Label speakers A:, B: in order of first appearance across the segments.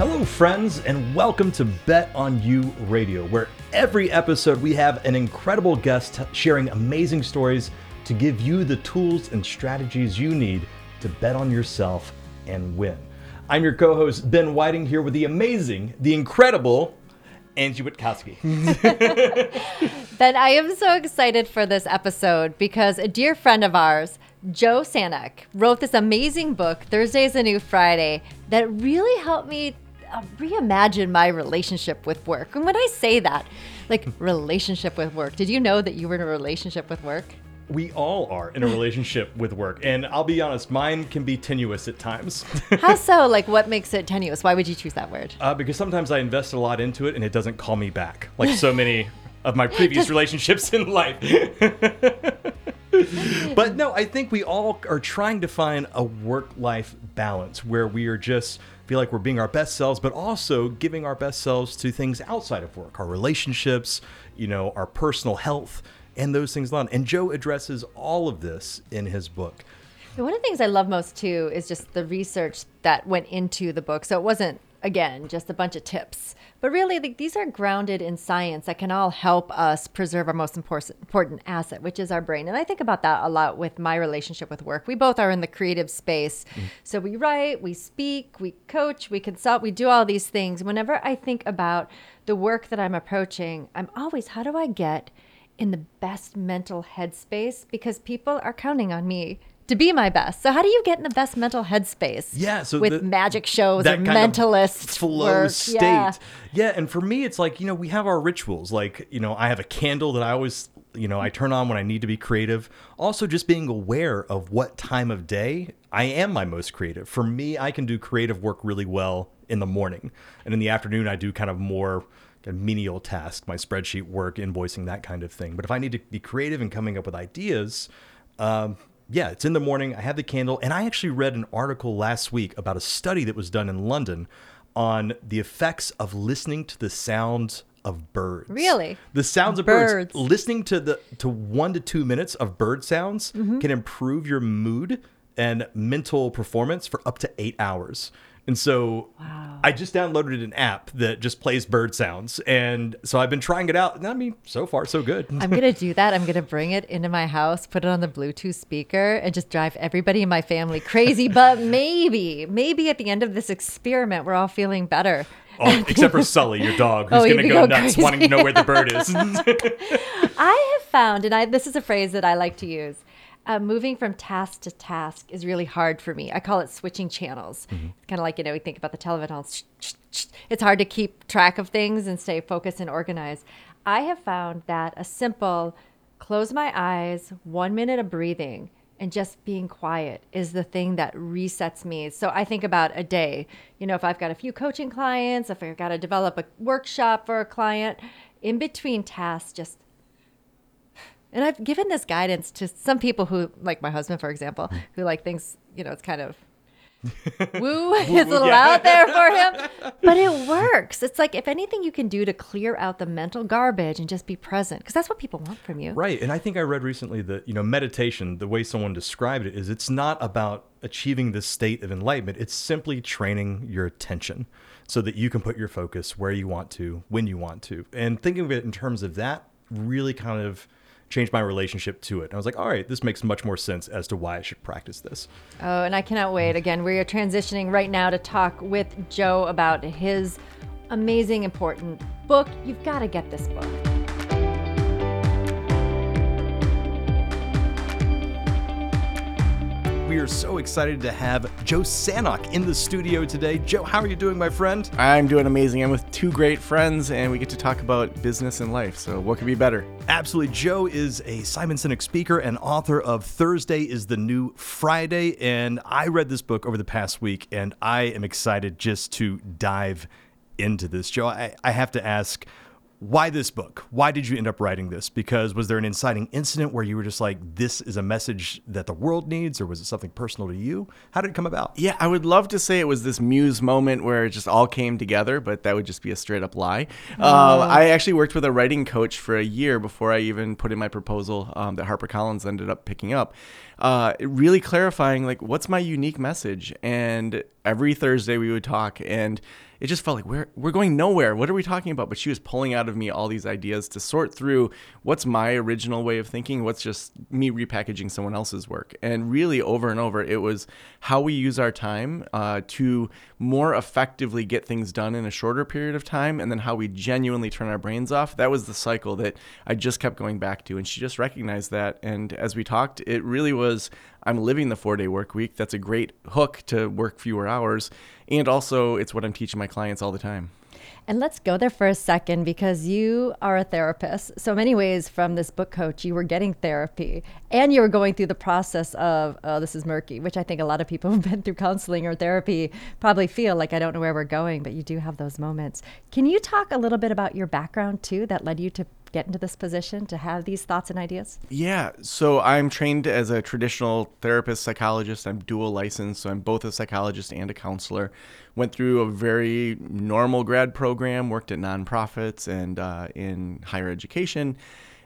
A: Hello, friends, and welcome to Bet on You Radio, where every episode we have an incredible guest sharing amazing stories to give you the tools and strategies you need to bet on yourself and win. I'm your co host, Ben Whiting, here with the amazing, the incredible Angie Witkowski.
B: Ben, I am so excited for this episode because a dear friend of ours, Joe Sanok wrote this amazing book, Thursday is a New Friday, that really helped me uh, reimagine my relationship with work. And when I say that, like relationship with work, did you know that you were in a relationship with work?
A: We all are in a relationship with work, and I'll be honest, mine can be tenuous at times.
B: How so? Like, what makes it tenuous? Why would you choose that word?
A: Uh, because sometimes I invest a lot into it and it doesn't call me back, like so many of my previous relationships in life. but no, I think we all are trying to find a work life balance where we are just feel like we're being our best selves, but also giving our best selves to things outside of work, our relationships, you know, our personal health, and those things on. And Joe addresses all of this in his book.
B: One of the things I love most too is just the research that went into the book. So it wasn't again just a bunch of tips but really like, these are grounded in science that can all help us preserve our most important asset which is our brain. And i think about that a lot with my relationship with work. We both are in the creative space. Mm. so we write we speak we coach we consult we do all these things. Whenever i think about the work that i'm approaching i'm always how do i get in the best mental headspace? Because people are counting on me to be my best. So how do you get in the best mental headspace?
A: Yeah, so
B: with
A: the,
B: magic shows that or mentalist
A: flow
B: work.
A: state.
B: Yeah.
A: yeah, and for me, it's like you know we have our rituals. Like you know, I have a candle that I always you know I turn on when I need to be creative. Also, just being aware of what time of day I am my most creative. For me, I can do creative work really well in the morning, and in the afternoon, I do kind of more menial tasks, my spreadsheet work, invoicing, that kind of thing. But if I need to be creative and coming up with ideas, um, yeah, it's in the morning. I have the candle, and I actually read an article last week about a study that was done in London on the effects of listening to the sounds of birds.
B: Really?
A: The sounds of birds. birds. Listening to the to 1 to 2 minutes of bird sounds mm-hmm. can improve your mood and mental performance for up to 8 hours. And so wow. I just downloaded an app that just plays bird sounds. And so I've been trying it out. And I mean, so far, so good.
B: I'm going to do that. I'm going to bring it into my house, put it on the Bluetooth speaker, and just drive everybody in my family crazy. but maybe, maybe at the end of this experiment, we're all feeling better.
A: Oh, except for Sully, your dog, who's oh, going to go, go nuts wanting to know where the bird is.
B: I have found, and I, this is a phrase that I like to use uh, moving from task to task is really hard for me. I call it switching channels. Mm-hmm. It's kind of like, you know, we think about the television. It's hard to keep track of things and stay focused and organized. I have found that a simple close my eyes, one minute of breathing, and just being quiet is the thing that resets me. So I think about a day. You know, if I've got a few coaching clients, if I've got to develop a workshop for a client, in between tasks, just and I've given this guidance to some people who, like my husband, for example, who like thinks, you know, it's kind of woo is a little yeah. out there for him. But it works. It's like if anything you can do to clear out the mental garbage and just be present, because that's what people want from you.
A: Right. And I think I read recently that, you know, meditation, the way someone described it is it's not about achieving this state of enlightenment. It's simply training your attention so that you can put your focus where you want to, when you want to. And thinking of it in terms of that really kind of changed my relationship to it. And I was like, all right, this makes much more sense as to why I should practice this.
B: Oh, and I cannot wait. Again, we are transitioning right now to talk with Joe about his amazing, important book. You've got to get this book.
A: We are so excited to have Joe Sanok in the studio today. Joe, how are you doing, my friend?
C: I'm doing amazing. I'm with two great friends, and we get to talk about business and life. So, what could be better?
A: Absolutely. Joe is a Simon Sinek speaker and author of Thursday is the New Friday. And I read this book over the past week, and I am excited just to dive into this. Joe, I, I have to ask why this book? Why did you end up writing this? Because was there an inciting incident where you were just like, this is a message that the world needs, or was it something personal to you? How did it come about?
C: Yeah, I would love to say it was this muse moment where it just all came together, but that would just be a straight up lie. Uh, I actually worked with a writing coach for a year before I even put in my proposal um, that HarperCollins ended up picking up. uh, really clarifying like what's my unique message. And every Thursday we would talk and it just felt like we're we're going nowhere. What are we talking about? But she was pulling out of me all these ideas to sort through what's my original way of thinking, what's just me repackaging someone else's work. And really, over and over, it was how we use our time uh, to more effectively get things done in a shorter period of time, and then how we genuinely turn our brains off. That was the cycle that I just kept going back to, and she just recognized that. And as we talked, it really was I'm living the four day work week. That's a great hook to work fewer hours. And also, it's what I'm teaching my clients all the time.
B: And let's go there for a second because you are a therapist. So many ways from this book coach, you were getting therapy and you were going through the process of, oh, this is murky, which I think a lot of people who've been through counseling or therapy probably feel like I don't know where we're going, but you do have those moments. Can you talk a little bit about your background too that led you to get into this position to have these thoughts and ideas?
C: Yeah. So I'm trained as a traditional therapist, psychologist. I'm dual licensed. So I'm both a psychologist and a counselor. Went through a very normal grad program, worked at nonprofits and uh, in higher education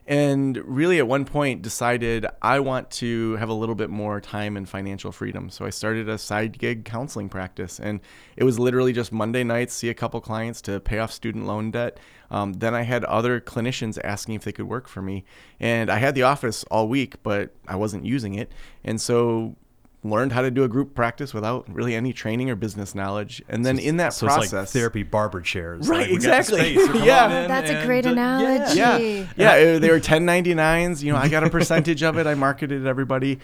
C: and really at one point decided I want to have a little bit more time and financial freedom. So I started a side gig counseling practice, and it was literally just Monday nights, see a couple clients to pay off student loan debt. Um, then I had other clinicians asking if they could work for me, and I had the office all week, but I wasn't using it, and so learned how to do a group practice without really any training or business knowledge. And then in that
A: so
C: process,
A: it's like therapy barber chairs.
C: Right,
A: Like,
C: exactly.
A: space, so
C: Yeah.
B: That's a great analogy.
A: yeah.
C: yeah, yeah. They were 1099s. You know, I got a percentage of it. I marketed it, everybody,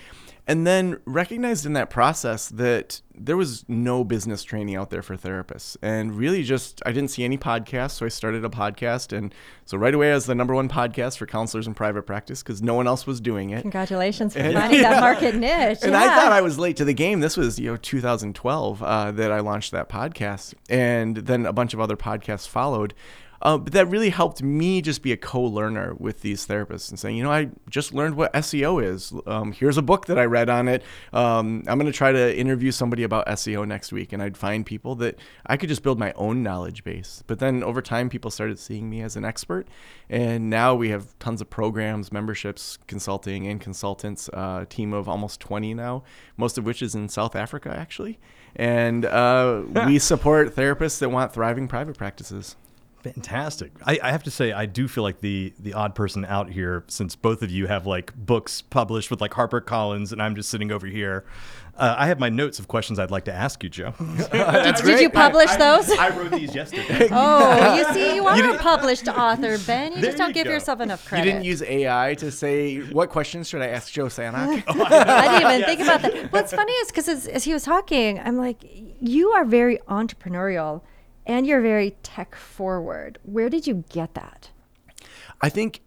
C: and then recognized in that process that there was no business training out there for therapists, and really just I didn't see any podcasts, so I started a podcast, and so right away I was the number one podcast for counselors in private practice because no one else was doing it.
B: Congratulations for finding that market niche.
C: And
B: yeah.
C: I thought I was late to the game. This was, you know, 2012 uh, that I launched that podcast, and then a bunch of other podcasts followed. Uh, but that really helped me just be a co-learner with these therapists and saying, you know, I just learned what SEO is. Um, here's a book that I read on it. Um, I'm going to try to interview somebody about SEO next week, and I'd find people that I could just build my own knowledge base. But then over time, people started seeing me as an expert, and now we have tons of programs, memberships, consulting, and consultants. Uh, a team of almost 20 now, most of which is in South Africa actually, and uh, we support therapists that want thriving private practices.
A: Fantastic. I, I have to say, I do feel like the the odd person out here, since both of you have like books published with like Harper Collins, and I'm just sitting over here. Uh, I have my notes of questions I'd like to ask you, Joe.
B: did, did you publish those?
A: I wrote these yesterday.
B: oh, you see, you are a published author, Ben. You just don't
A: you
B: give
A: go.
B: yourself enough credit.
C: You didn't use AI to say what questions should I ask Joe Sanok?
B: I didn't even think about that. What's funny is because as, as he was talking, I'm like, you are very entrepreneurial and you're very tech forward. Where did you get that?
C: I think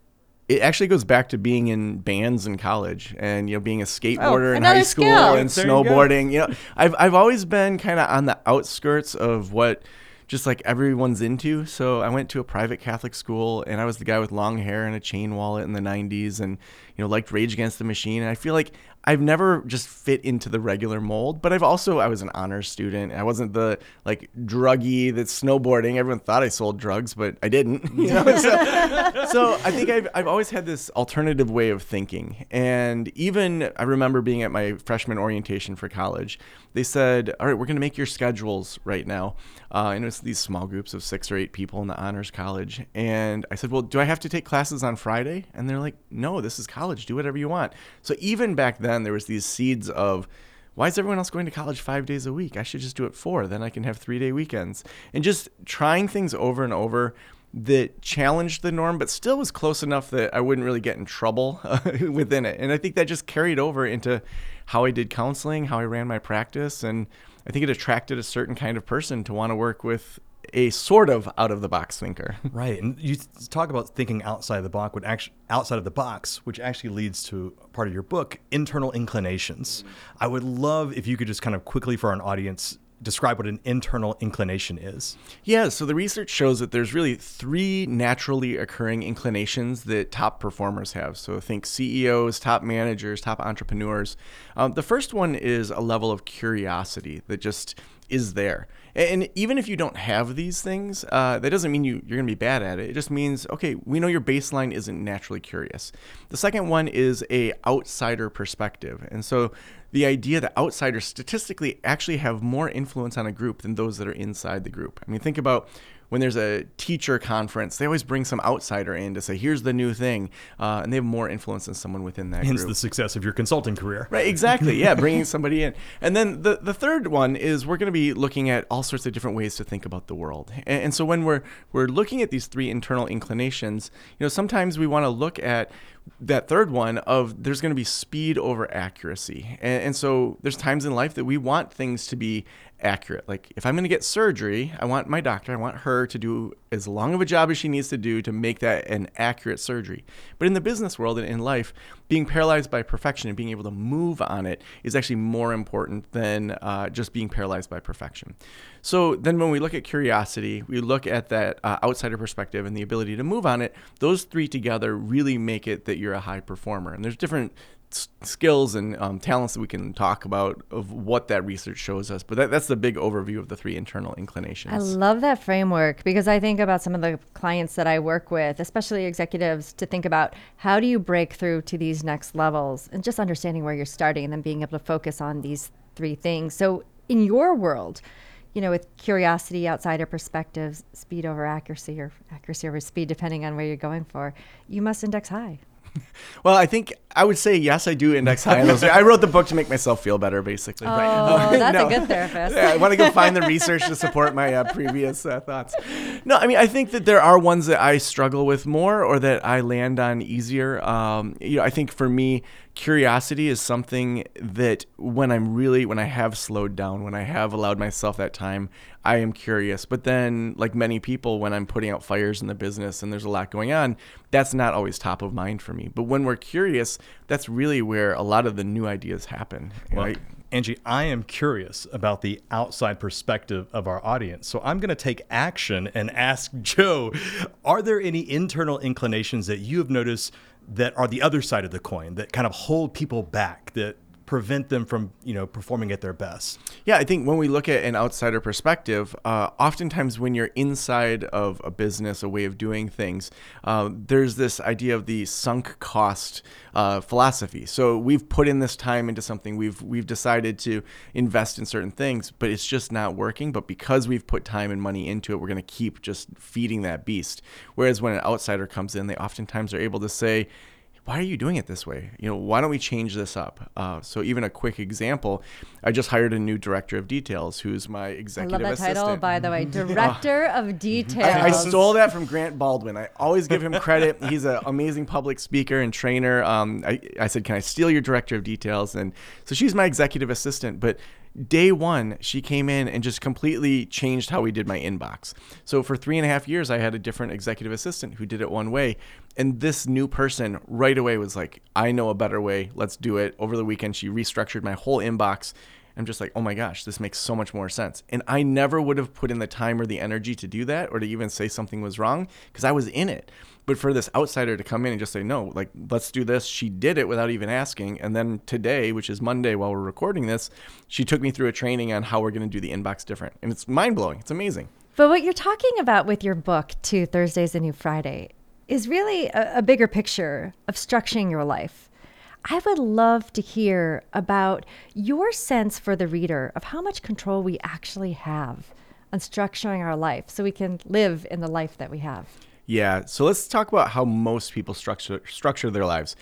C: it actually goes back to being in bands in college and you know being a oh, skateboarder in high school
B: skill.
C: and
A: There you
C: snowboarding. You, know, I've I've always been kind of on the outskirts of what just like everyone's into. So I went to a private Catholic school and I was the guy with long hair and a chain wallet in the 90s and you know liked Rage Against the Machine and I feel like I've never just fit into the regular mold, but I've also I was an honors student. I wasn't the like druggy that's snowboarding. Everyone thought I sold drugs, but I didn't. You know, so, so I think I've I've always had this alternative way of thinking. And even I remember being at my freshman orientation for college. They said, "All right, we're going to make your schedules right now." Uh, and it's these small groups of six or eight people in the honors college. And I said, "Well, do I have to take classes on Friday?" And they're like, "No, this is college. Do whatever you want." So even back then, there was these seeds of why is everyone else going to college five days a week? I should just do it four. Then I can have three day weekends. And just trying things over and over that challenged the norm, but still was close enough that I wouldn't really get in trouble within it. And I think that just carried over into how I did counseling, how I ran my practice. And I think it attracted a certain kind of person to want to work with a sort of out of the box thinker.
A: Right, and you talk about thinking outside the box, which actually outside of the box, which actually leads to part of your book, internal inclinations. I would love if you could just kind of quickly for our audience describe what an internal inclination is.
C: Yeah, so the research shows that there's really three naturally occurring inclinations that top performers have. So think CEOs, top managers, top entrepreneurs. Um, the first one is a level of curiosity that just is there. And even if you don't have these things, uh, that doesn't mean you, you're going to be bad at it. It just means, okay, we know your baseline isn't naturally curious. The second one is a outsider perspective. And so the idea that outsiders statistically actually have more influence on a group than those that are inside the group. I mean, think about when there's a teacher conference, they always bring some outsider in to say, "Here's the new thing," uh, and they have more influence than someone within that
A: Hence
C: group.
A: the success of your consulting career.
C: Right, exactly. Yeah, bringing somebody in. And then the, the third one is we're going to be looking at all sorts of different ways to think about the world. And, and so when we're we're looking at these three internal inclinations, you know, sometimes we want to look at that third one of there's going to be speed over accuracy. And, and so there's times in life that we want things to be accurate. Like if I'm going to get surgery, I want my doctor, I want her to do as long of a job as she needs to do to make that an accurate surgery. But in the business world and in life, being paralyzed by perfection and being able to move on it is actually more important than uh, just being paralyzed by perfection. So then when we look at curiosity, we look at that uh, outsider perspective and the ability to move on it, those three together really make it that you're a high performer. And there's different skills and um, talents that we can talk about of what that research shows us. But that, that's the big overview of the three internal inclinations.
B: I love that framework because I think about some of the clients that I work with, especially executives, to think about how do you break through to these next levels and just understanding where you're starting and then being able to focus on these three things. So, in your world, you know, with curiosity, outsider perspectives, speed over accuracy, or accuracy over speed, depending on where you're going for, you must index high.
C: Well, I think I would say yes. I do index high on those. I wrote the book to make myself feel better, basically.
B: Oh, right. that's
C: no.
B: a good therapist.
C: yeah, I want to go find the research to support my uh, previous uh, thoughts. No, I mean I think that there are ones that I struggle with more, or that I land on easier. Um, you know, I think for me, curiosity is something that when I'm really when I have slowed down, when I have allowed myself that time, I am curious. But then, like many people, when I'm putting out fires in the business and there's a lot going on, that's not always top of mind for me. But when we're curious, that's really where a lot of the new ideas happen.
A: Well, right? Angie, I am curious about the outside perspective of our audience. So I'm going to take action and ask Joe Are there any internal inclinations that you have noticed that are the other side of the coin that kind of hold people back, that prevent them from you know performing at their best?
C: Yeah i think when we look at an outsider perspective uh, oftentimes when you're inside of a business a way of doing things uh, there's this idea of the sunk cost uh, philosophy. So we've put in this time into something. We've we've decided to invest in certain things but it's just not working. But because we've put time and money into it we're going to keep just feeding that beast. Whereas when an outsider comes in they oftentimes are able to say why are you doing it this way? You know, why don't we change this up? Uh, so even a quick example, I just hired a new director of details, who's my executive
B: I love that
C: assistant.
B: title, by the way, director of details.
C: I, I, stole that from Grant Baldwin. I always give him credit. He's an amazing public speaker and trainer. Um, I, I said, can I steal your director of details? And so she's my executive assistant, but day one, she came in and just completely changed how we did my inbox. So for three and a half years, I had a different executive assistant who did it one way. And this new person right away was like, I know a better way. Let's do it. Over the weekend, she restructured my whole inbox. I'm just like, oh my gosh, this makes so much more sense. And I never would have put in the time or the energy to do that or to even say something was wrong because I was in it. But for this outsider to come in and just say, no, like, let's do this, she did it without even asking. And then today, which is Monday while we're recording this, she took me through a training on how we're going to do the inbox different. And it's mind blowing. It's amazing.
B: But what you're talking about with your book, Two Thursdays, a New Friday, is really a, a bigger picture of structuring your life. I would love to hear about your sense for the reader of how much control we actually have on structuring our life so we can live in the life that we have.
C: Yeah. So let's talk about how most people structure structure their lives.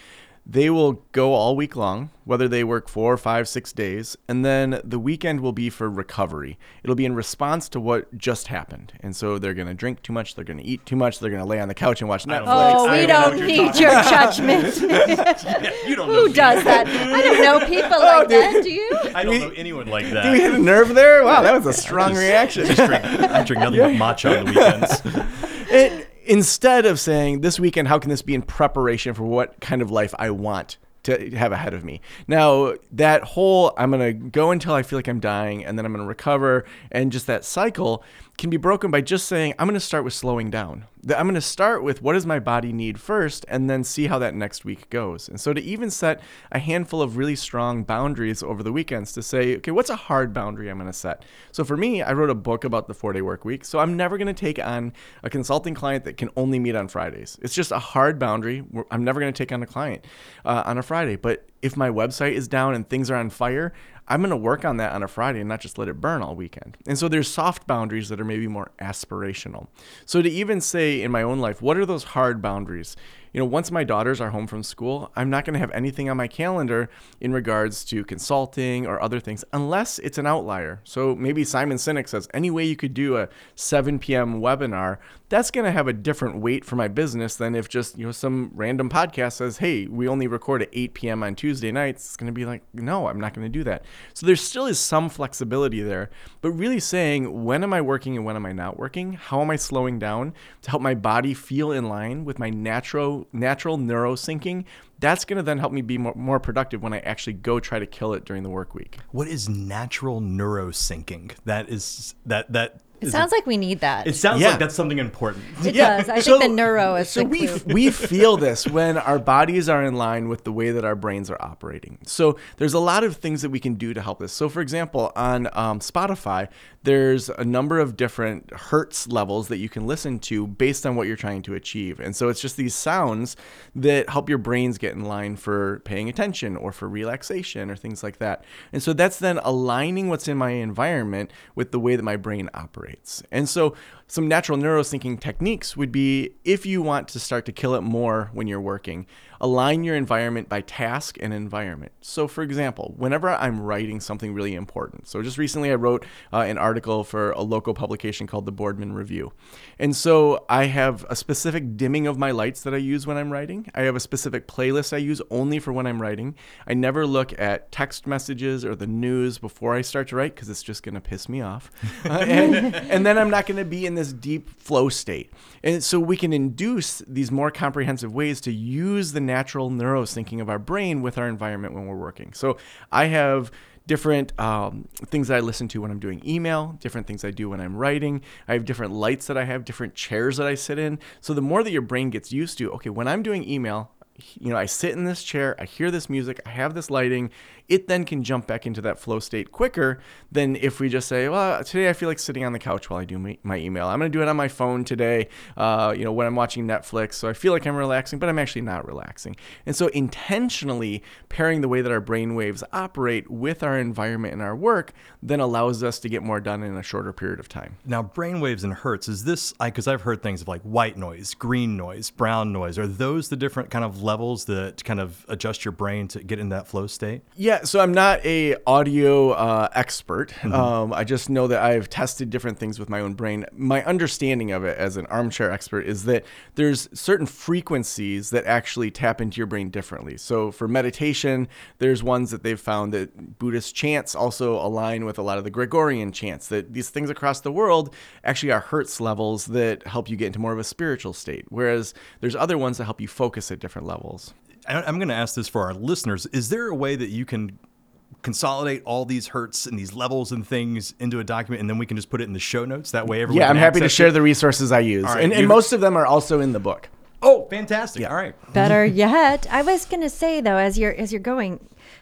C: They will go all week long, whether they work four, five, six days, and then the weekend will be for recovery. It'll be in response to what just happened. And so they're going to drink too much, they're going to eat too much, they're going to lay on the couch and watch Netflix.
B: Oh, we don't, don't need your judgment.
A: yeah, you don't
B: Who does that? I don't know people oh, like dude. that. Do you?
A: I don't know anyone like that.
C: Do we hit a nerve there? Wow, that was a strong just, reaction.
A: Just drink, I drink nothing but matcha on the weekends.
C: It, instead of saying this weekend, how can this be in preparation for what kind of life I want to have ahead of me. Now, that whole I'm going to go until I feel like I'm dying and then I'm going to recover and just that cycle can be broken by just saying, I'm going to start with slowing down. I'm going to start with what does my body need first and then see how that next week goes. And so to even set a handful of really strong boundaries over the weekends to say, okay, what's a hard boundary I'm going to set? So for me, I wrote a book about the four day work week. So I'm never going to take on a consulting client that can only meet on Fridays. It's just a hard boundary. I'm never going to take on a client uh, on a Friday. But if my website is down and things are on fire, I'm going to work on that on a Friday and not just let it burn all weekend. And so there's soft boundaries that are maybe more aspirational. So to even say in my own life, what are those hard boundaries? You know, once my daughters are home from school, I'm not going to have anything on my calendar in regards to consulting or other things unless it's an outlier. So maybe Simon Sinek says, any way you could do a 7 p.m. webinar, that's going to have a different weight for my business than if just, you know, some random podcast says, hey, we only record at 8 p.m. on Tuesday nights. It's going to be like, no, I'm not going to do that. So there still is some flexibility there, but really saying, when am I working and when am I not working? How am I slowing down to help my body feel in line with my natural natural neuro syncing, that's going to then help me be more, more productive when I actually go try to kill it during the work week.
A: What is natural neuro syncing? That is that that
B: it sounds like we need that.
A: It sounds yeah. like that's something important.
B: It yeah. does. I so, think the neuro is so
C: we we feel this when our bodies are in line with the way that our brains are operating. So there's a lot of things that we can do to help this. So for example, on um, Spotify, there's a number of different hertz levels that you can listen to based on what you're trying to achieve. And so it's just these sounds that help your brains get in line for paying attention or for relaxation or things like that. And so that's then aligning what's in my environment with the way that my brain operates. And so some natural neurosyncing techniques would be if you want to start to kill it more when you're working, align your environment by task and environment. So, for example, whenever I'm writing something really important, so just recently I wrote uh, an article for a local publication called the Boardman Review. And so I have a specific dimming of my lights that I use when I'm writing. I have a specific playlist I use only for when I'm writing. I never look at text messages or the news before I start to write because it's just going to piss me off. Uh, and, and then I'm not going to be in this deep flow state. And so we can induce these more comprehensive ways to use the natural neurosyncing of our brain with our environment when we're working. So I have different um, things that I listen to when I'm doing email, different things I do when I'm writing. I have different lights that I have, different chairs that I sit in. So the more that your brain gets used to, okay, when I'm doing email, you know, I sit in this chair, I hear this music, I have this lighting, it then can jump back into that flow state quicker than if we just say, well, today I feel like sitting on the couch while I do my, email. I'm going to do it on my phone today, uh, you know, when I'm watching Netflix. So I feel like I'm relaxing, but I'm actually not relaxing. And so intentionally pairing the way that our brain waves operate with our environment and our work then allows us to get more done in a shorter period of time.
A: Now, brain waves and hertz, is this, because I've heard things of like white noise, green noise, brown noise. Are those the different kind of levels that kind of adjust your brain to get in that flow state?
C: Yeah, so I'm not a audio uh, expert. Mm-hmm. Um, I just know that I've tested different things with my own brain. My understanding of it as an armchair expert is that there's certain frequencies that actually tap into your brain differently. So for meditation, there's ones that they've found that Buddhist chants also align with a lot of the Gregorian chants. That these things across the world actually are hertz levels that help you get into more of a spiritual state. Whereas there's other ones that help you focus at different levels.
A: I'm going to ask this for our listeners. Is there a way that you can consolidate all these hertz and these levels and things into a document and then we can just put it in the show notes that way everyone
C: yeah i'm happy to share it? the resources i use right, and, and most of them are also in the book
A: oh fantastic yeah. all right
B: better yet i was going to say though as you're as you're going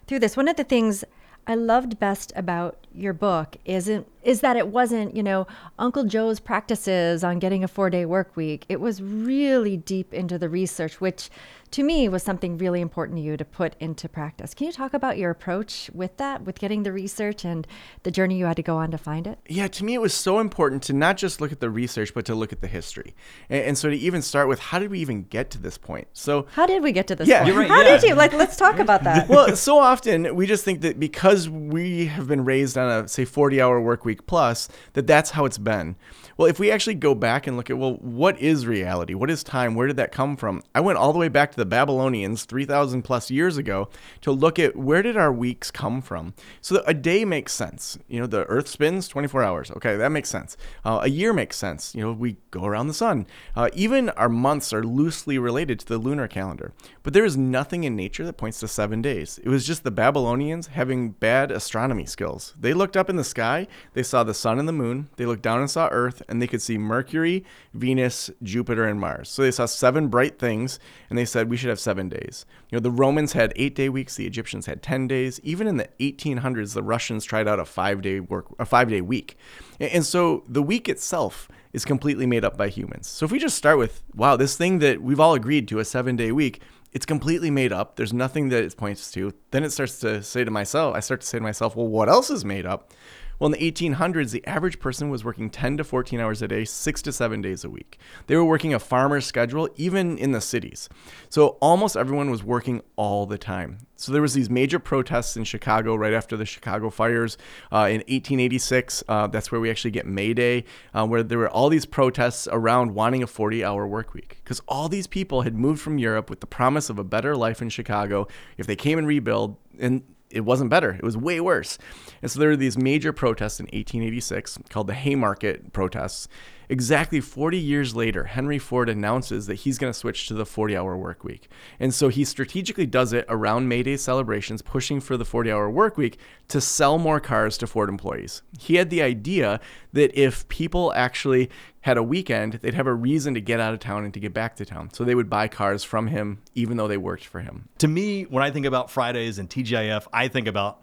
B: through this one of the things I loved best about your book isn't is that it wasn't, you know, Uncle Joe's practices on getting a 4-day work week. It was really deep into the research which to me was something really important to you to put into practice. Can you talk about your approach with that, with getting the research and the journey you had to go on to find it?
C: Yeah, to me, it was so important to not just look at the research, but to look at the history. And, and so to even start with, how did we even get to this point? So,
B: how did we get to this yeah, point? Right, how yeah. did you? Like, let's talk about that.
C: well, so often we just think that because we have been raised on a, say, 40 hour work week, week plus, that that's how it's been. Well, if we actually go back and look at, well, what is reality? What is time? Where did that come from? I went all the way back to the Babylonians 3,000 plus years ago to look at where did our weeks come from? So a day makes sense. You know, the earth spins 24 hours. Okay, that makes sense. Uh, a year makes sense. You know, we go around the sun. Uh, even our months are loosely related to the lunar calendar. But there is nothing in nature that points to seven days. It was just the Babylonians having bad astronomy skills. They looked up in the sky, they saw the sun and the moon, they looked down and saw Earth, and they could see Mercury, Venus, Jupiter, and Mars. So they saw seven bright things, and they said we should have seven days. You know, the Romans had eight day weeks, the Egyptians had 10 days. Even in the 1800s, the Russians tried out a five day work, a five day week. And so the week itself is completely made up by humans. So if we just start with, wow, this thing that we've all agreed to, a seven day week, it's completely made up. There's nothing that it points to. Then it starts to say to myself, I start to say to myself, well, what else is made up? Well, in the 1800s, the average person was working 10 to 14 hours a day, six to seven days a week. They were working a farmer's schedule, even in the cities. So almost everyone was working all the time. So there was these major protests in Chicago right after the Chicago fires uh, in 1886. Uh, that's where we actually get May Day, uh, where there were all these protests around wanting a 40-hour work week because all these people had moved from Europe with the promise of a better life in Chicago if they came and rebuild and it wasn't better. It was way worse. And so there were these major protests in 1886 called the Haymarket protests. Exactly 40 years later, Henry Ford announces that he's going to switch to the 40 hour work week. And so he strategically does it around May Day celebrations, pushing for the 40 hour work week to sell more cars to Ford employees. He had the idea that if people actually had a weekend, they'd have a reason to get out of town and to get back to town. So they would buy cars from him, even though they worked for him.
A: To me, when I think about Fridays and TGIF, I think about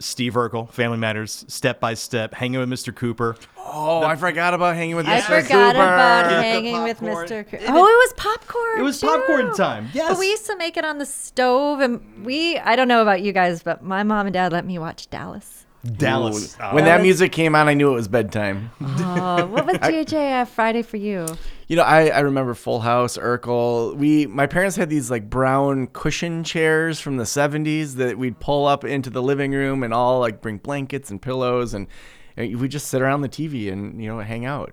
A: Steve Urkel, Family Matters, Step by Step, Hanging with Mr. Cooper.
C: Oh, I forgot about hanging with
B: I
C: Mr. Cooper.
B: I forgot
C: Cooper.
B: about
A: the
B: hanging with. Mr. Cooper. Oh, it was popcorn.
A: It was
B: too.
A: popcorn time, yes.
B: But we used to make it on the stove, and we, I don't know about you guys, but my mom and dad let me watch Dallas.
A: Dallas.
C: Ooh. When
B: That
C: that music came on, I knew it was bedtime.
B: Oh, what was JJF Friday for you?
C: You know, I, I remember Full House, Urkel. We my parents had these like brown cushion chairs from the '70s that we'd pull up into the living room and all like bring blankets and pillows and, and we just sit around the TV and you know hang out.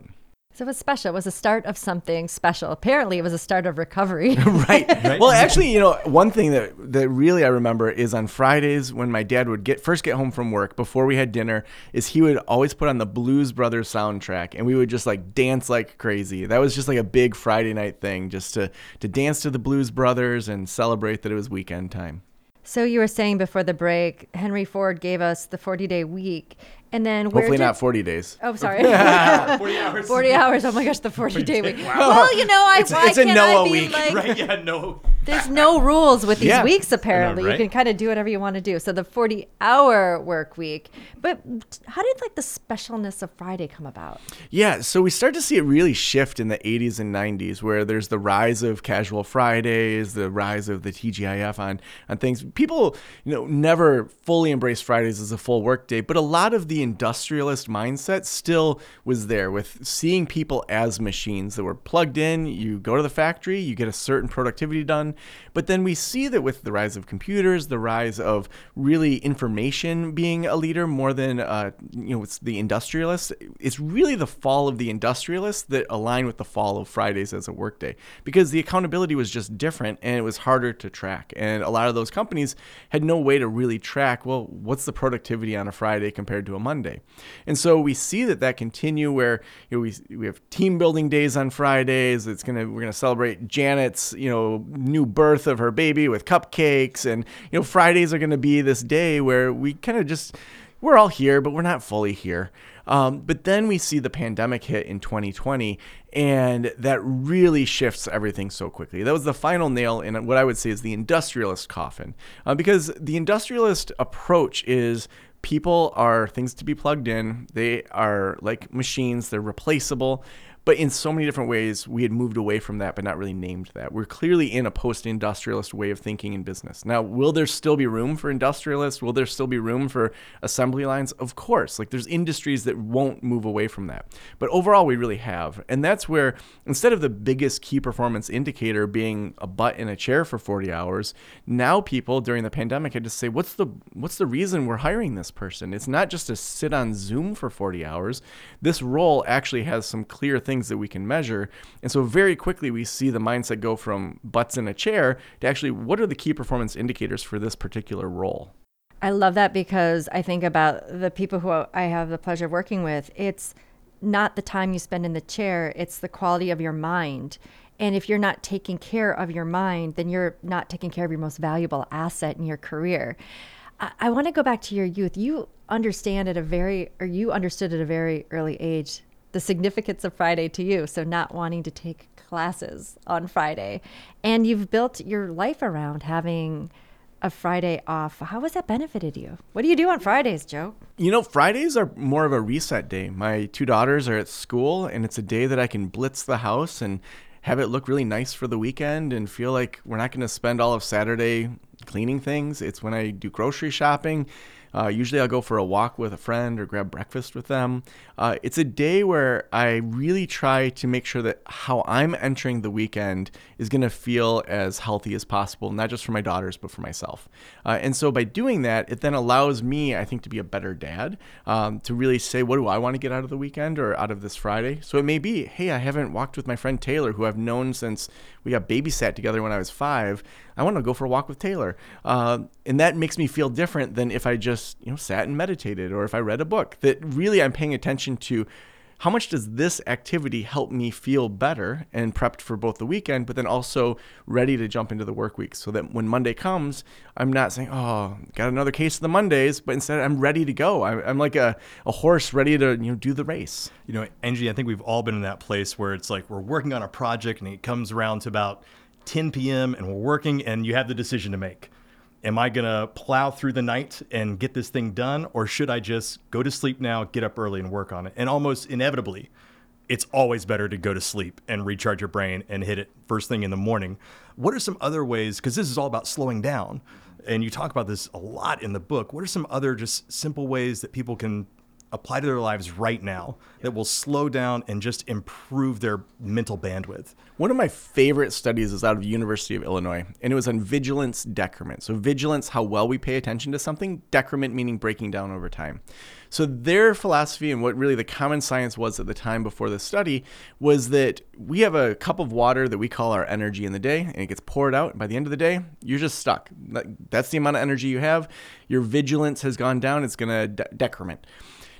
B: So it was special. It was a start of something special. Apparently, it was a start of recovery.
C: right. Well, actually, you know, one thing that that really I remember is on Fridays when my dad would get first get home from work before we had dinner, is he would always put on the Blues Brothers soundtrack, and we would just like dance like crazy. That was just like a big Friday night thing, just to to dance to the Blues Brothers and celebrate that it was weekend time.
B: so you were saying before the break, Henry Ford gave us the 40 day week. And then
C: Hopefully not 40 days.
B: Oh, sorry.
A: 40 hours.
B: 40 hours. Oh my gosh, the 40 day week. Well, you know, I,
C: It's-
B: why
C: it's a
B: can't
C: Noah
B: I be
C: week,
B: like,
A: Right? Yeah, no.
B: there's no rules with these
C: Yeah.
B: weeks apparently.
A: right?
B: You can kind of do whatever you want to do. So the 40 hour work week. But how did like the specialness of Friday come about?
C: Yeah, so we start to see it really shift in the 80s and 90s, where there's the rise of casual Fridays, the rise of the TGIF on on things. People, you know, never fully embraced Fridays as a full work day, but a lot of the industrialist mindset still was there with seeing people as machines that were plugged in. You go to the factory, you get a certain productivity done, but then we see that with the rise of computers, the rise of really information being a leader more than uh, you know it's the industrialists. It's really the fall of the industrialists that align with the fall of Fridays as a workday because the accountability was just different and it was harder to track. And a lot of those companies had no way to really track. Well, what's the productivity on a Friday compared to a Monday? And so we see that that continue where you know, we we have team building days on Fridays. It's gonna we're gonna celebrate Janet's you know new birth of her baby with cupcakes, and you know Fridays are gonna be this day where we kind of just we're all here, but we're not fully here. Um, but then we see the pandemic hit in 2020, and that really shifts everything so quickly. That was the final nail in what I would say is the industrialist coffin, uh, because the industrialist approach is people are things to be plugged in. They are like machines, they're replaceable. But in so many different ways, we had moved away from that, but not really named that. We're clearly in a post industrialist way of thinking in business. Now, will there still be room for industrialists? Will there still be room for assembly lines? Of course. Like there's industries that won't move away from that. But overall, we really have. And that's where instead of the biggest key performance indicator being a butt in a chair for 40 hours, now people during the pandemic had to say, what's the what's the reason we're hiring this person? It's not just to sit on Zoom for 40 hours. This role actually has some clear things that we can measure. And so very quickly we see the mindset go from butts in a chair to actually what are the key performance indicators for this particular role?
B: I love that because I think about the people who I have the pleasure of working with. It's not the time you spend in the chair, it's the quality of your mind. And if you're not taking care of your mind, then you're not taking care of your most valuable asset in your career. I, I want to go back to your youth. You understand at a very, or you understood at a very early age the significance of Friday to you. So, not wanting to take classes on Friday. And you've built your life around having a Friday off. How has that benefited you? What do you do on Fridays, Joe?
C: You know, Fridays are more of a reset day. My two daughters are at school, and it's a day that I can blitz the house and have it look really nice for the weekend and feel like we're not going to spend all of Saturday cleaning things. It's when I do grocery shopping uh, usually I'll go for a walk with a friend or grab breakfast with them. Uh, it's a day where I really try to make sure that how I'm entering the weekend is going to feel as healthy as possible, not just for my daughters, but for myself. Uh, and so by doing that, it then allows me, I think, to be a better dad, um, to really say, what do I want to get out of the weekend or out of this Friday? So it may be, hey, I haven't walked with my friend Taylor, who I've known since we got babysat together when I was five. I want to go for a walk with Taylor. Uh, and that makes me feel different than if I just, you know, sat and meditated or if I read a book. That really I'm paying attention to how much does this activity help me feel better and prepped for both the weekend, but then also ready to jump into the work week so that when Monday comes, I'm not saying, oh, got another case of the Mondays, but instead I'm ready to go. I'm, like a, a horse ready to you know do the race.
A: You know, Angie, I think we've all been in that place where it's like we're working on a project and it comes around to about 10 p.m. and we're working and you have the decision to make. Am I going to plow through the night and get this thing done or should I just go to sleep now, get up early and work on it? And almost inevitably, it's always better to go to sleep and recharge your brain and hit it first thing in the morning. What are some other ways because this is all about slowing down and you talk about this a lot in the book. What are some other just simple ways that people can apply to their lives right now that will slow down and just improve their mental bandwidth.
C: One of my favorite studies is out of the University of Illinois, and it was on vigilance decrement. So vigilance, how well we pay attention to something, decrement meaning breaking down over time. So their philosophy and what really the common science was at the time before the study was that we have a cup of water that we call our energy in the day, and it gets poured out. And by the end of the day, you're just stuck. That's the amount of energy you have. Your vigilance has gone down. It's going to de- decrement.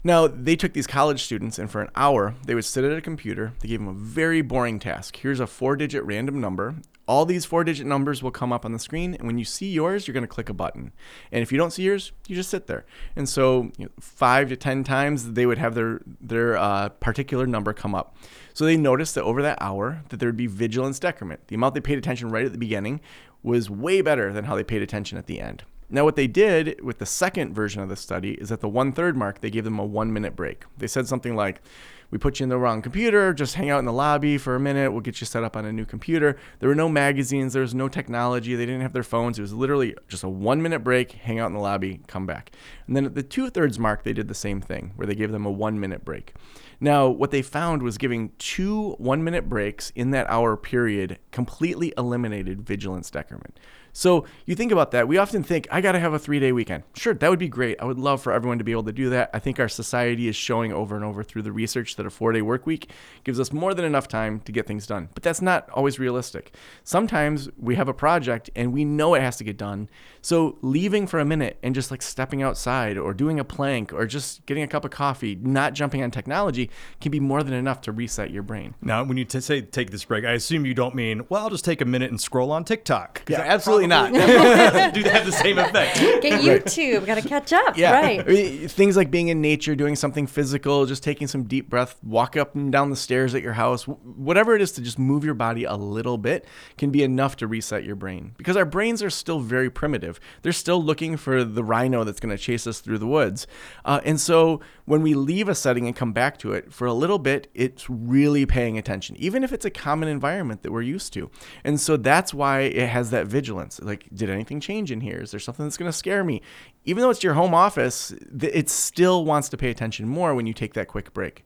C: Now, they took these college students, and for an hour, they would sit at a computer. They gave them a very boring task. Here's a four digit random number. All these four digit numbers will come up on the screen, and when you see yours, you're going to click a button. And if you don't see yours, you just sit there. And so, you know, five to 10 times, they would have their, their uh, particular number come up. So they noticed that over that hour, that there would be vigilance decrement. The amount they paid attention right at the beginning was way better than how they paid attention at the end. Now, what they did with the second version of the study is at the one third mark, they gave them a one minute break. They said something like, We put you in the wrong computer, just hang out in the lobby for a minute, we'll get you set up on a new computer. There were no magazines, there was no technology, they didn't have their phones. It was literally just a one minute break, hang out in the lobby, come back. And then at the two thirds mark, they did the same thing, where they gave them a one minute break. Now, what they found was giving two one minute breaks in that hour period completely eliminated vigilance decrement. So you think about that. We often think, I got to have a three day weekend. Sure, that would be great. I would love for everyone to be able to do that. I think our society is showing over and over through the research that a four day work week gives us more than enough time to get things done. But that's not always realistic. Sometimes we have a project and we know it has to get done. So leaving for a minute and just like stepping outside or doing a plank or just getting a cup of coffee, not jumping on technology, can be more than enough to reset your brain.
A: Now, when you t- say take this break, I assume you don't mean, well, I'll just take a minute and scroll on TikTok.
C: Yeah, absolutely Absolutely
A: not. do they have the same effect.
B: Get YouTube. Right. Got to catch up.
C: Yeah.
B: Right.
C: I mean, things like being in nature, doing something physical, just taking some deep breath, walk up and down the stairs at your house, whatever it is to just move your body a little bit can be enough to reset your brain. Because our brains are still very primitive. They're still looking for the rhino that's going to chase us through the woods. Uh, and so when we leave a setting and come back to it for a little bit, it's really paying attention, even if it's a common environment that we're used to. And so that's why it has that vigilance. Like, did anything change in here? Is there something that's going to scare me? Even though it's your home office, it still wants to pay attention more when you take that quick break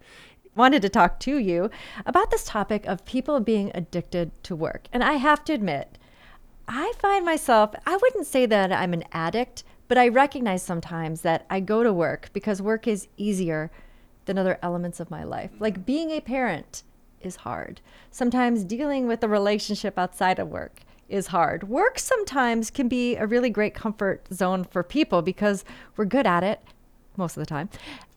B: wanted to talk to you about this topic of people being addicted to work. And I have to admit, I find myself, I wouldn't say that I'm an addict, but I recognize sometimes that I go to work because work is easier than other elements of my life. Like mm-hmm. being a parent is hard. Sometimes dealing with a relationship outside of work is hard. Work sometimes can be a really great comfort zone for people because we're good at it most of the time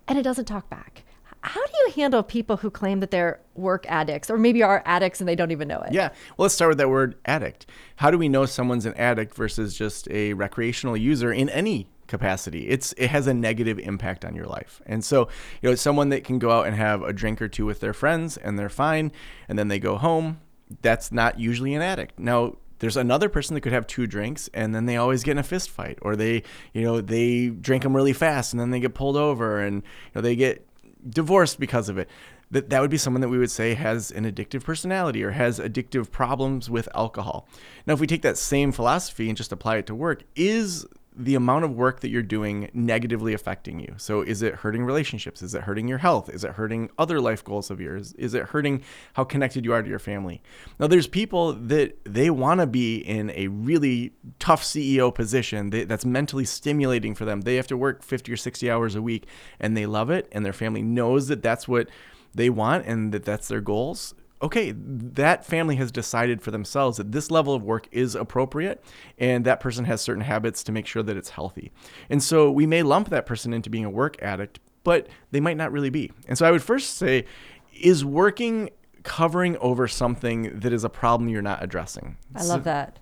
B: and it doesn't talk back. How do you handle people who claim that they're work addicts or maybe are addicts and they don't even know it?
C: Yeah. Well, let's start with that word addict. How do we know someone's an addict versus just a recreational user in any capacity. It's it has a negative impact on your life. And so, you know, someone that can go out and have a drink or two with their friends and they're fine and then they go home, that's not usually an addict. Now, there's another person that could have two drinks and then they always get in a fist fight or they, you know, they drink them really fast and then they get pulled over and you know, they get divorced because of it that that would be someone that we would say has an addictive personality or has addictive problems with alcohol. Now, if we take that same philosophy and just apply it to work, is the amount of work that you're doing negatively affecting you. So, is it hurting relationships? Is it hurting your health? Is it hurting other life goals of yours? Is it hurting how connected you are to your family? Now, there's people that they want to be in a really tough CEO position that's mentally stimulating for them. They have to work 50 or 60 hours a week and they love it, and their family knows that that's what they want and that that's their goals okay, that family has decided for themselves that this level of work is appropriate and that person has certain habits to make sure that it's healthy. And so we may lump that person into being a work addict, but they might not really be. And so I would first say, is working covering over something that is a problem you're not addressing?
B: I love that.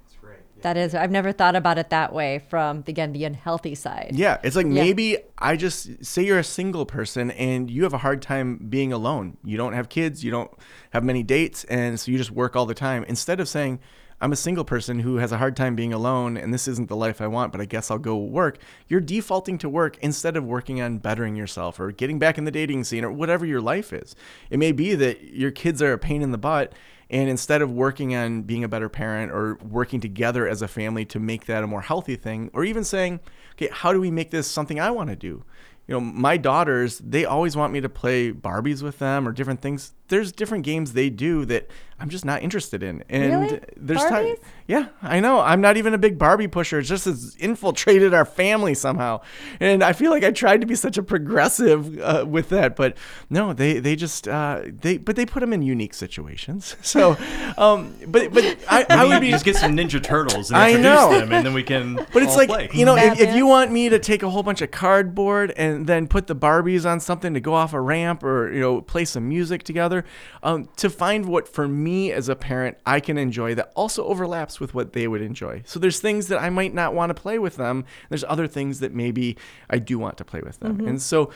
B: That is, I've never thought about it that way from again the unhealthy side.
C: Yeah, it's like yeah. maybe I just say you're a single person and you have a hard time being alone. You don't have kids, you don't have many dates, and so you just work all the time. Instead of saying, I'm a single person who has a hard time being alone and this isn't the life I want, but I guess I'll go work. You're defaulting to work instead of working on bettering yourself or getting back in the dating scene or whatever your life is. It may be that your kids are a pain in the butt and instead of working on being a better parent or working together as a family to make that a more healthy thing, or even saying, okay, how do we make this something I want to do? You know, my daughters, they always want me to play Barbies with them or different things there's different games they do that I'm just not interested in. And
B: really?
C: there's time. Yeah, I know. I'm not even a big Barbie pusher. It's just has infiltrated our family somehow. And I feel like I tried to be such a progressive uh, with that, but no, they they just uh, they but they put them in unique situations. So, um, but but I, I would be
A: just get some Ninja Turtles and I know. them, and then we can.
C: But it's like play. you know, if, if you want me to take a whole bunch of cardboard and then put the Barbies on something to go off a ramp or you know play some music together um, to find what for me as a parent I can enjoy that also overlaps with what they would enjoy. So there's things that I might not want to play with them. There's other things that maybe I do want to play with them. Mm-hmm. And so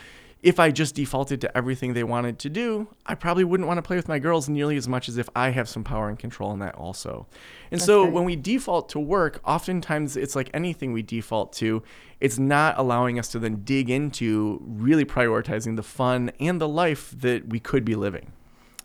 C: if I just defaulted to everything they wanted to do, I probably wouldn't want to play with my girls nearly as much as if I have some power and control in that also. And That's so great. when we default to work, oftentimes it's like anything we default to, it's not allowing us to then dig into really prioritizing the fun and the life that we could be living.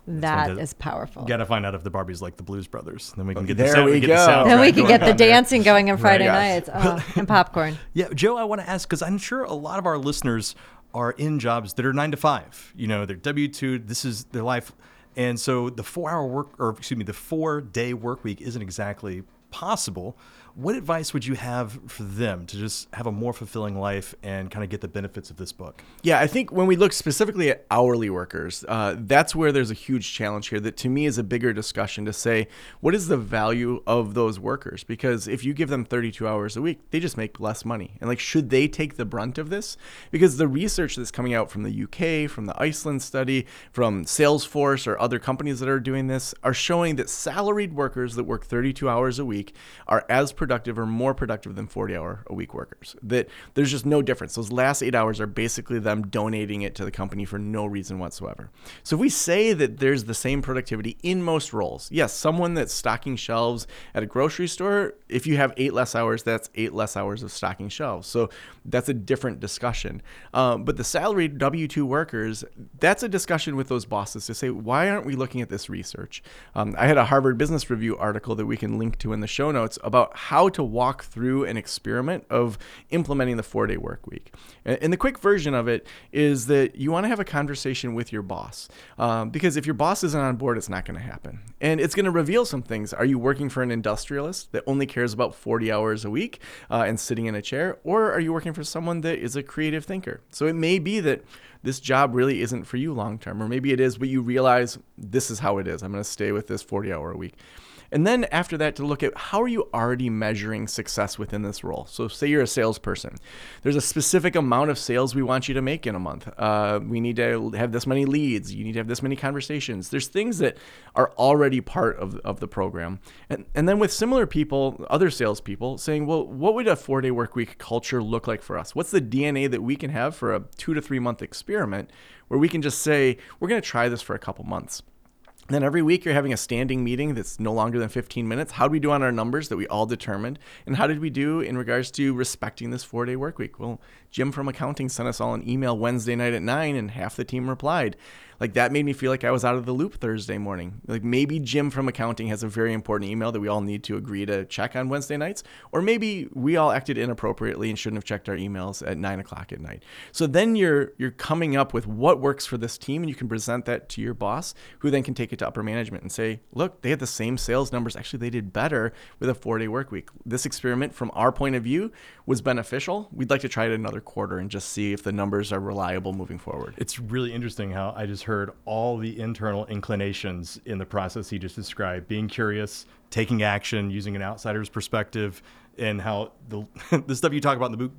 B: That is powerful.
A: Got to find out if the Barbie's like the Blues Brothers. Then we can oh, get
C: there
A: the sound,
C: we
A: get
C: go.
A: The
B: then we can get the dancing there. going on Friday right, nights oh, and popcorn.
A: Yeah, Joe, I want to ask because I'm sure a lot of our listeners are in jobs that are nine to five. You know, they're W two. This is their life, and so the four hour work, or excuse me, the four day work week isn't exactly possible. What advice would you have for them to just have a more fulfilling life and kind of get the benefits of this book?
C: Yeah, I think when we look specifically at hourly workers, uh, that's where there's a huge challenge here that to me is a bigger discussion to say, what is the value of those workers? Because if you give them 32 hours a week, they just make less money. And like, should they take the brunt of this? Because the research that's coming out from the UK, from the Iceland study, from Salesforce or other companies that are doing this are showing that salaried workers that work 32 hours a week are as productive or more productive than 40 hour a week workers. That there's just no difference. Those last eight hours are basically them donating it to the company for no reason whatsoever. So if we say that there's the same productivity in most roles, yes, someone that's stocking shelves at a grocery store, if you have eight less hours, that's eight less hours of stocking shelves. So that's a different discussion. Um, but the salaried W 2 workers, that's a discussion with those bosses to say, why aren't we looking at this research? Um, I had a Harvard Business Review article that we can link to in the show notes about how to walk through an experiment of implementing the four day work week. And the quick version of it is that you want to have a conversation with your boss. Um, because if your boss isn't on board, it's not going to happen. And it's going to reveal some things. Are you working for an industrialist that only cares about 40 hours a week uh, and sitting in a chair? Or are you working for someone that is a creative thinker? So it may be that this job really isn't for you long term, or maybe it is, but you realize this is how it is. I'm going to stay with this 40 hour a week. And then after that, to look at how are you already measuring success within this role. So, say you're a salesperson, there's a specific amount of sales we want you to make in a month. Uh, we need to have this many leads. You need to have this many conversations. There's things that are already part of, of the program. And, and then with similar people, other salespeople, saying, well, what would a four day work week culture look like for us? What's the DNA that we can have for a two to three month experiment where we can just say, we're going to try this for a couple months? Then every week you're having a standing meeting that's no longer than 15 minutes. How did we do on our numbers that we all determined? And how did we do in regards to respecting this four day work week? Well, Jim from accounting sent us all an email Wednesday night at nine, and half the team replied like that made me feel like I was out of the loop Thursday morning. Like maybe Jim from accounting has a very important email that we all need to agree to check on Wednesday nights, or maybe we all acted inappropriately and shouldn't have checked our emails at nine o'clock at night. So then you're you're coming up with what works for this team, and you can present that to your boss, who then can take it to upper management and say, look, they had the same sales numbers. Actually, they did better with a four day work week. This experiment, from our point of view, was beneficial. We'd like to try it another quarter and just see if the numbers are reliable moving forward.
A: It's really interesting how I just heard all the internal inclinations in the process he just described being curious, taking action, using an outsider's perspective, and how the, the stuff you talk about in the book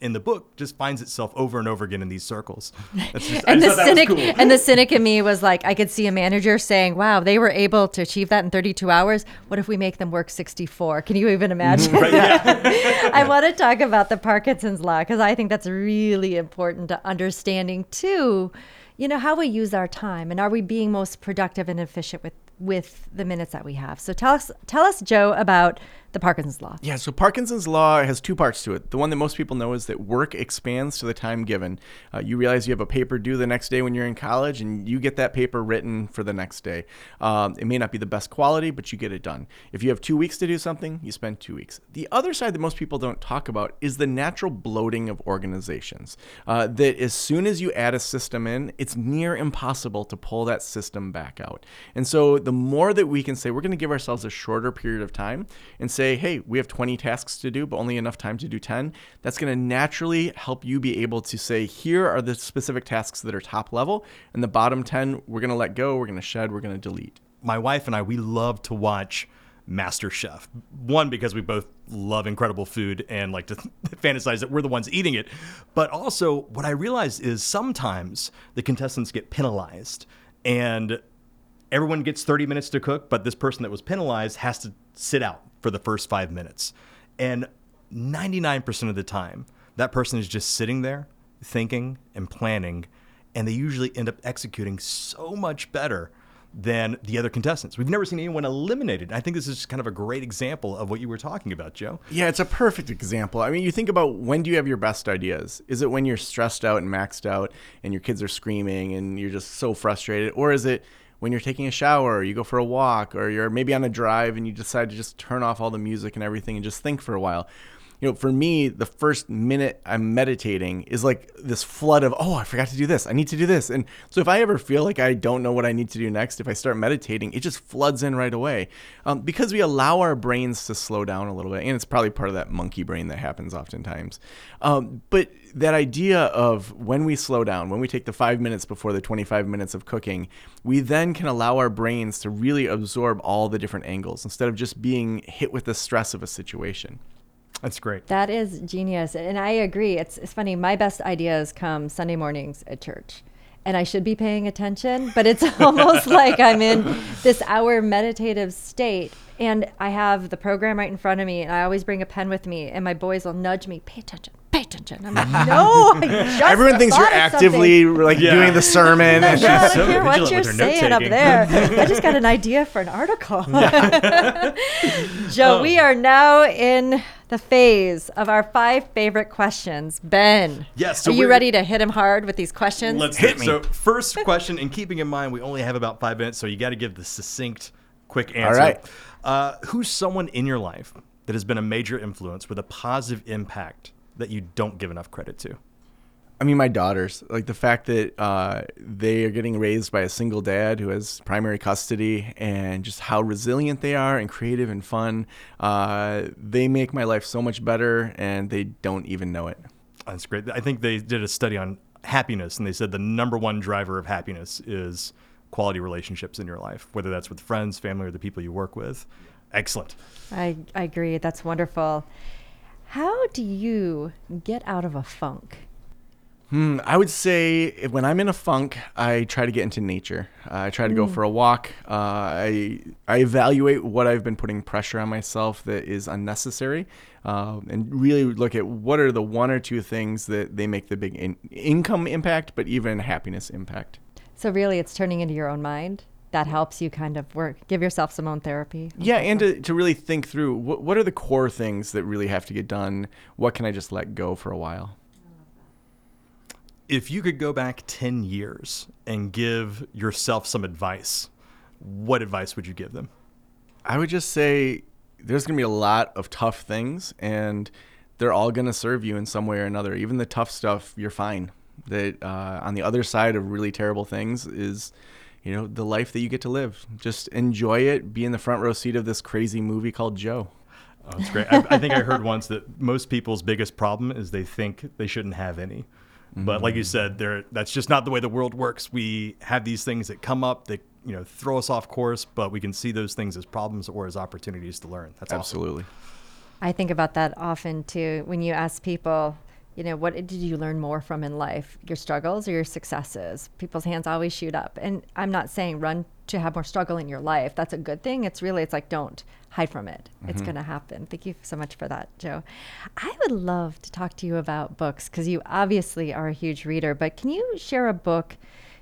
A: in the book just finds itself over and over again in these circles.
B: Just, and the cynic cool. and the cynic in me was like, I could see a manager saying, "Wow, they were able to achieve that in 32 hours. What if we make them work 64? Can you even imagine?" right. I want to talk about the Parkinson's law because I think that's really important to understanding too you know, how we use our time and are we being most productive and efficient with with the minutes that we have. So tell us tell us Joe about the Parkinson's law.
C: Yeah, so Parkinson's law has two parts to it. The one that most people know is that work expands to the time given. Uh, you realize you have a paper due the next day when you're in college, and you get that paper written for the next day. Um, it may not be the best quality, but you get it done. If you have two weeks to do something, you spend two weeks. The other side that most people don't talk about is the natural bloating of organizations. Uh, that as soon as you add a system in, it's near impossible to pull that system back out. And so the more that we can say, we're going to give ourselves a shorter period of time and say, hey, we have 20 tasks to do, but only enough time to do 10, that's going to naturally help you be able to say, here are the specific tasks that are top level, and the bottom 10, we're going to let go, we're going to shed, we're going to delete.
A: My wife and I, we love to watch Master Chef. One, because we both love incredible food and like to fantasize that we're the ones eating it. But also, what I realize is sometimes the contestants get penalized and everyone gets 30 minutes to cook, but this person that was penalized has to sit out for the first five minutes. And 99% of the time, that person is just sitting there thinking and planning, and they usually end up executing so much better than the other contestants. We've never seen anyone eliminated. I think this is kind of a great example of what you were talking about, Joe.
C: Yeah, it's a perfect example. I mean, you think about when do you have your best ideas? Is it when you're stressed out and maxed out and your kids are screaming and you're just so frustrated? Or is it when you're taking a shower, or you go for a walk, or you're maybe on a drive and you decide to just turn off all the music and everything and just think for a while you know, for me, the first minute I'm meditating is like this flood of, oh, I forgot to do this. I need to do this. And so if I ever feel like I don't know what I need to do next, if I start meditating, it just floods in right away um, because we allow our brains to slow down a little bit. And it's probably part of that monkey brain that happens oftentimes. Um, but that idea of when we slow down, when we take the five minutes before the 25 minutes of cooking, we then can allow our brains to really absorb all the different angles instead of just being hit with the stress of a situation.
A: That's great.
B: That is genius. And I agree. It's, it's funny. My best ideas come Sunday mornings at church. and I should be paying attention, but it's almost like I'm in this hour meditative state. And I have the program right in front of me, and I always bring a pen with me, and my boys will nudge me, pay attention, pay attention. I'm like, no,
C: Everyone thinks you're actively
B: something."
C: like
A: Yeah.
C: doing the sermon.
B: I
C: and
B: don't
A: so
B: hear what
A: vigilant
B: you're
A: with her
B: saying up
A: note-taking.
B: there. I just got an idea for an article. Joe, we are now in the phase of our five favorite questions. Ben,
A: Yes, so
B: are you
A: we're-
B: ready to hit him hard with these questions?
A: Let's
C: Hit
A: hit
C: me.
A: So, first question, and keeping in mind we only have about five minutes, so you got to give the succinct, quick answer.
C: All right.
A: Uh, who's someone in your life that has been a major influence with a positive impact that you don't give enough credit to?
C: I mean, my daughters, like the fact that uh, they are getting raised by a single dad who has primary custody, and just how resilient they are and creative and fun. Uh, they make my life so much better, and they don't even know it.
A: That's great. I think they did a study on happiness, and they said the number one driver of happiness is quality relationships in your life, whether that's with friends, family, or the people you work with. Excellent.
B: I, I agree. That's wonderful. How do you get out of a funk?
C: Hmm, I would say when I'm in a funk, I try to get into nature. Uh, I try to go for a walk. Uh, I I evaluate what I've been putting pressure on myself that is unnecessary, uh, and really look at what are the one or two things that they make the big in- income impact, but even happiness impact.
B: So, really, it's turning into your own mind. That helps you kind of work, give yourself some own therapy.
C: Yeah, and to, to really think through what, what are the core things that really have to get done. What can I just let go for a while?
A: If you could go back 10 years and give yourself some advice, what advice would you give them?
C: I would just say there's going to be a lot of tough things, and they're all going to serve you in some way or another. Even the tough stuff, you're fine. That uh, on the other side of really terrible things is, you know, the life that you get to live. Just enjoy it. Be in the front row seat of this crazy movie called Joe.
A: Oh, that's great. I, I think I heard once that most people's biggest problem is they think they shouldn't have any. But like you said, there that's just not the way the world works. We have these things that come up that you know throw us off course, but we can see those things as problems or as opportunities to learn. That's awesome.
C: Absolutely.
B: I think about that often too. When you ask people, you know, what did you learn more from in life, your struggles or your successes? People's hands always shoot up. And I'm not saying run to have more struggle in your life. That's a good thing. It's really, it's like, don't hide from it. It's mm-hmm. going to happen. Thank you so much for that, Joe. I would love to talk to you about books because you obviously are a huge reader, but can you share a book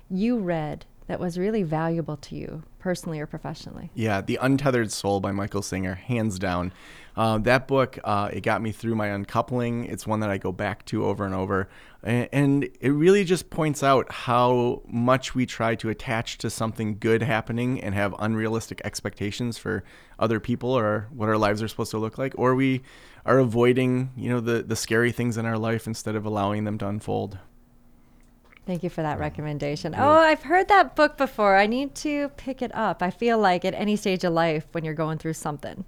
B: you read that was really valuable to you personally or professionally?
C: Yeah, The Untethered Soul by Michael Singer, hands down. Uh, that book, uh, it got me through my uncoupling. It's one that I go back to over and over. And, and it really just points out how much we try to attach to something good happening and have unrealistic expectations for other people or what our lives are supposed to look like. Or we are avoiding, you know, the, the scary things in our life instead of allowing them to unfold.
B: Thank you for that recommendation. Oh, I've heard that book before. I need to pick it up. I feel like at any stage of life when you're going through something,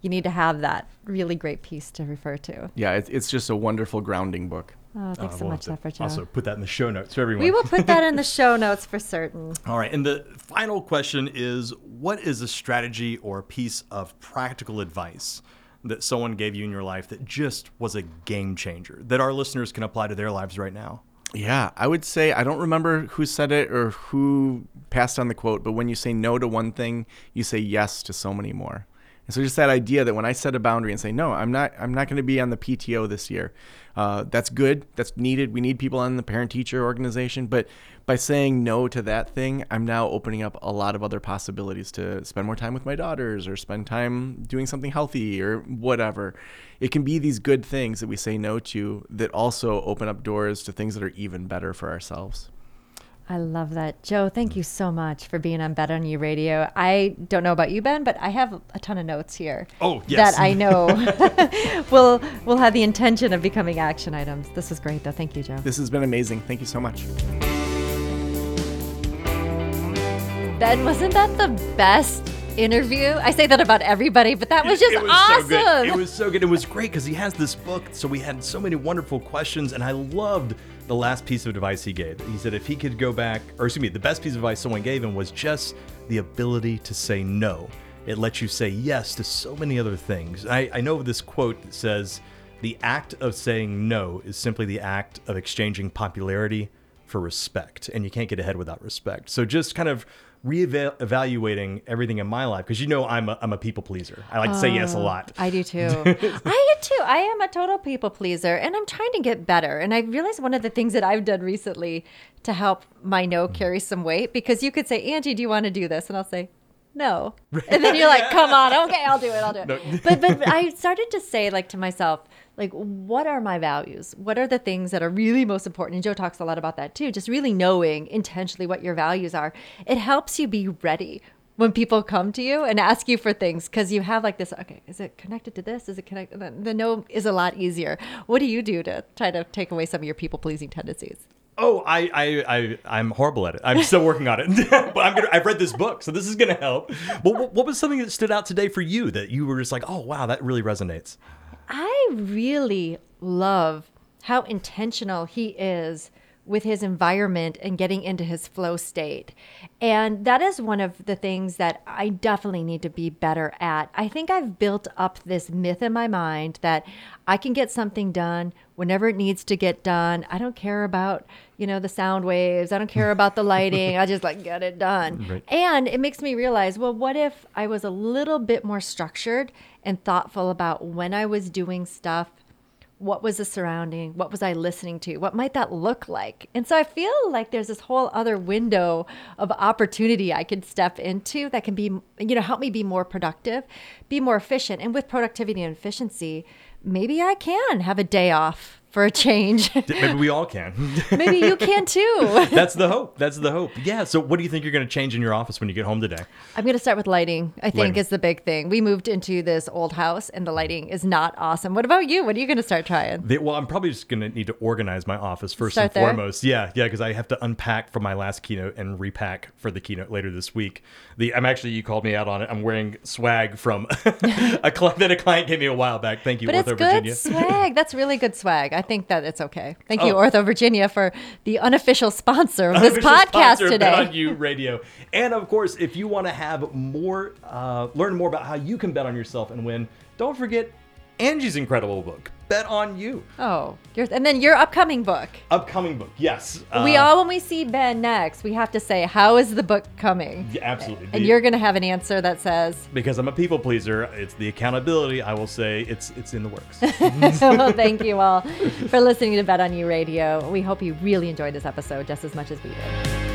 B: you need to have that really great piece to refer to.
C: Yeah, it's, it's just a wonderful grounding book.
B: Oh, thanks
A: Uh,
B: so
A: we'll
B: much,
A: have to
B: Zephyr Joe.
A: Also, put that in the show notes for everyone.
B: we will put that in the show notes for certain.
A: All right. And the final question is what is a strategy or a piece of practical advice that someone gave you in your life that just was a game changer that our listeners can apply to their lives right now?
C: Yeah, I would say I don't remember who said it or who passed on the quote, but when you say no to one thing, you say yes to so many more. And so just that idea that when I set a boundary and say no, I'm not I'm not going to be on the PTO this year. Uh, that's good. That's needed. We need people on the parent teacher organization, but by saying no to that thing, I'm now opening up a lot of other possibilities to spend more time with my daughters or spend time doing something healthy or whatever. It can be these good things that we say no to that also open up doors to things that are even better for ourselves.
B: I love that. Joe, thank you so much for being on Bet on You Radio. I don't know about you, Ben, but I have a ton of notes here.
A: Oh, yes.
B: That I know will will have the intention of becoming action items. This is great though. Thank you, Joe.
C: This has been amazing. Thank you so much.
B: Ben, wasn't that the best interview? I say that about everybody, but that was just
A: it was
B: awesome.
A: so. It was so good. It was great because he has this book, so we had so many wonderful questions, and I loved the last piece of advice he gave. He said if he could go back, or excuse me, the best piece of advice someone gave him was just the ability to say no. It lets you say yes to so many other things. I, I know this quote that says, "The act of saying no is simply the act of exchanging popularity." For for respect, and you can't get ahead without respect. So just kind of reevaluating everything in my life because you know I'm a, I'm a people pleaser. I like to say yes a oh, lot.
B: I do too. I do too. I am a total people pleaser and I'm trying to get better. And I realized one of the things that I've done recently to help my no carry some weight because you could say, Angie, do you want to do this? And I'll say, no. And then you're like, come on, okay, I'll do it, I'll do it.
A: No.
B: But but I started to say like to myself, like, what are my values? What are the things that are really most important? And Joe talks a lot about that too. Just really knowing intentionally what your values are. It helps you be ready when people come to you and ask you for things because you have like this okay is it connected to this is it connected the, the no is a lot easier what do you do to try to take away some of your people pleasing tendencies
A: Oh, I, I, I, I'm horrible at it. I'm still working on it, but I'm gonna. I've read this book, so this is gonna help. But what, what was something that stood out today for you that you were just like, oh wow, that really resonates?
B: I really love how intentional he is with his environment and getting into his flow state. And that is one of the things that I definitely need to be better at. I think I've built up this myth in my mind that I can get something done whenever it needs to get done. I don't care about, you know, the sound waves. I don't care about the lighting. I just like get it done.
A: Right.
B: And it makes me realize, well, what if I was a little bit more structured and thoughtful about when I was doing stuff? What was the surrounding? What was I listening to? What might that look like? And so I feel like there's this whole other window of opportunity I can step into that can be, you know, help me be more productive, be more efficient. And with productivity and efficiency, maybe I can have a day off for a change.
A: Maybe we all can.
B: maybe you can too.
A: That's the hope. That's the hope. Yeah. So, what do you think you're going to change in your office when you get home today?
B: I'm going to start with lighting. I think
A: Lighting.
B: is the big thing. We moved into this old house and the lighting is not awesome. What about you? What are you going to start trying?
A: The- well, I'm probably just going to need to organize my office first
B: Start
A: and
B: there?
A: foremost. Yeah, yeah, because I have to unpack from my last keynote and repack for the keynote later this week. The I'm actually you called me out on it. I'm wearing swag from a client that a client gave me a while back. Thank you,
B: But
A: Ortho
B: it's good
A: Virginia.
B: swag. That's really good swag. I think that it's okay. Thank you,
A: Oh.
B: Ortho Virginia, for the unofficial sponsor of this
A: Official
B: podcast today.
A: Bet on You Radio. And of course, if you want to have more, uh, learn more about how you can bet on yourself and win, don't forget Angie's incredible book, Bet on You.
B: Oh, your, and then your upcoming book.
A: Upcoming book, yes.
B: we
A: Uh,
B: all, when we see Ben next, we have to say, "How is the book coming?"
A: yeah, absolutely.
B: And
A: The-
B: you're going to have an answer that says,
A: because I'm a people pleaser. It's the accountability. I will say it's it's in the works.
B: well, thank you all for listening to Bet on You Radio. We hope you really enjoyed this episode just as much as we did.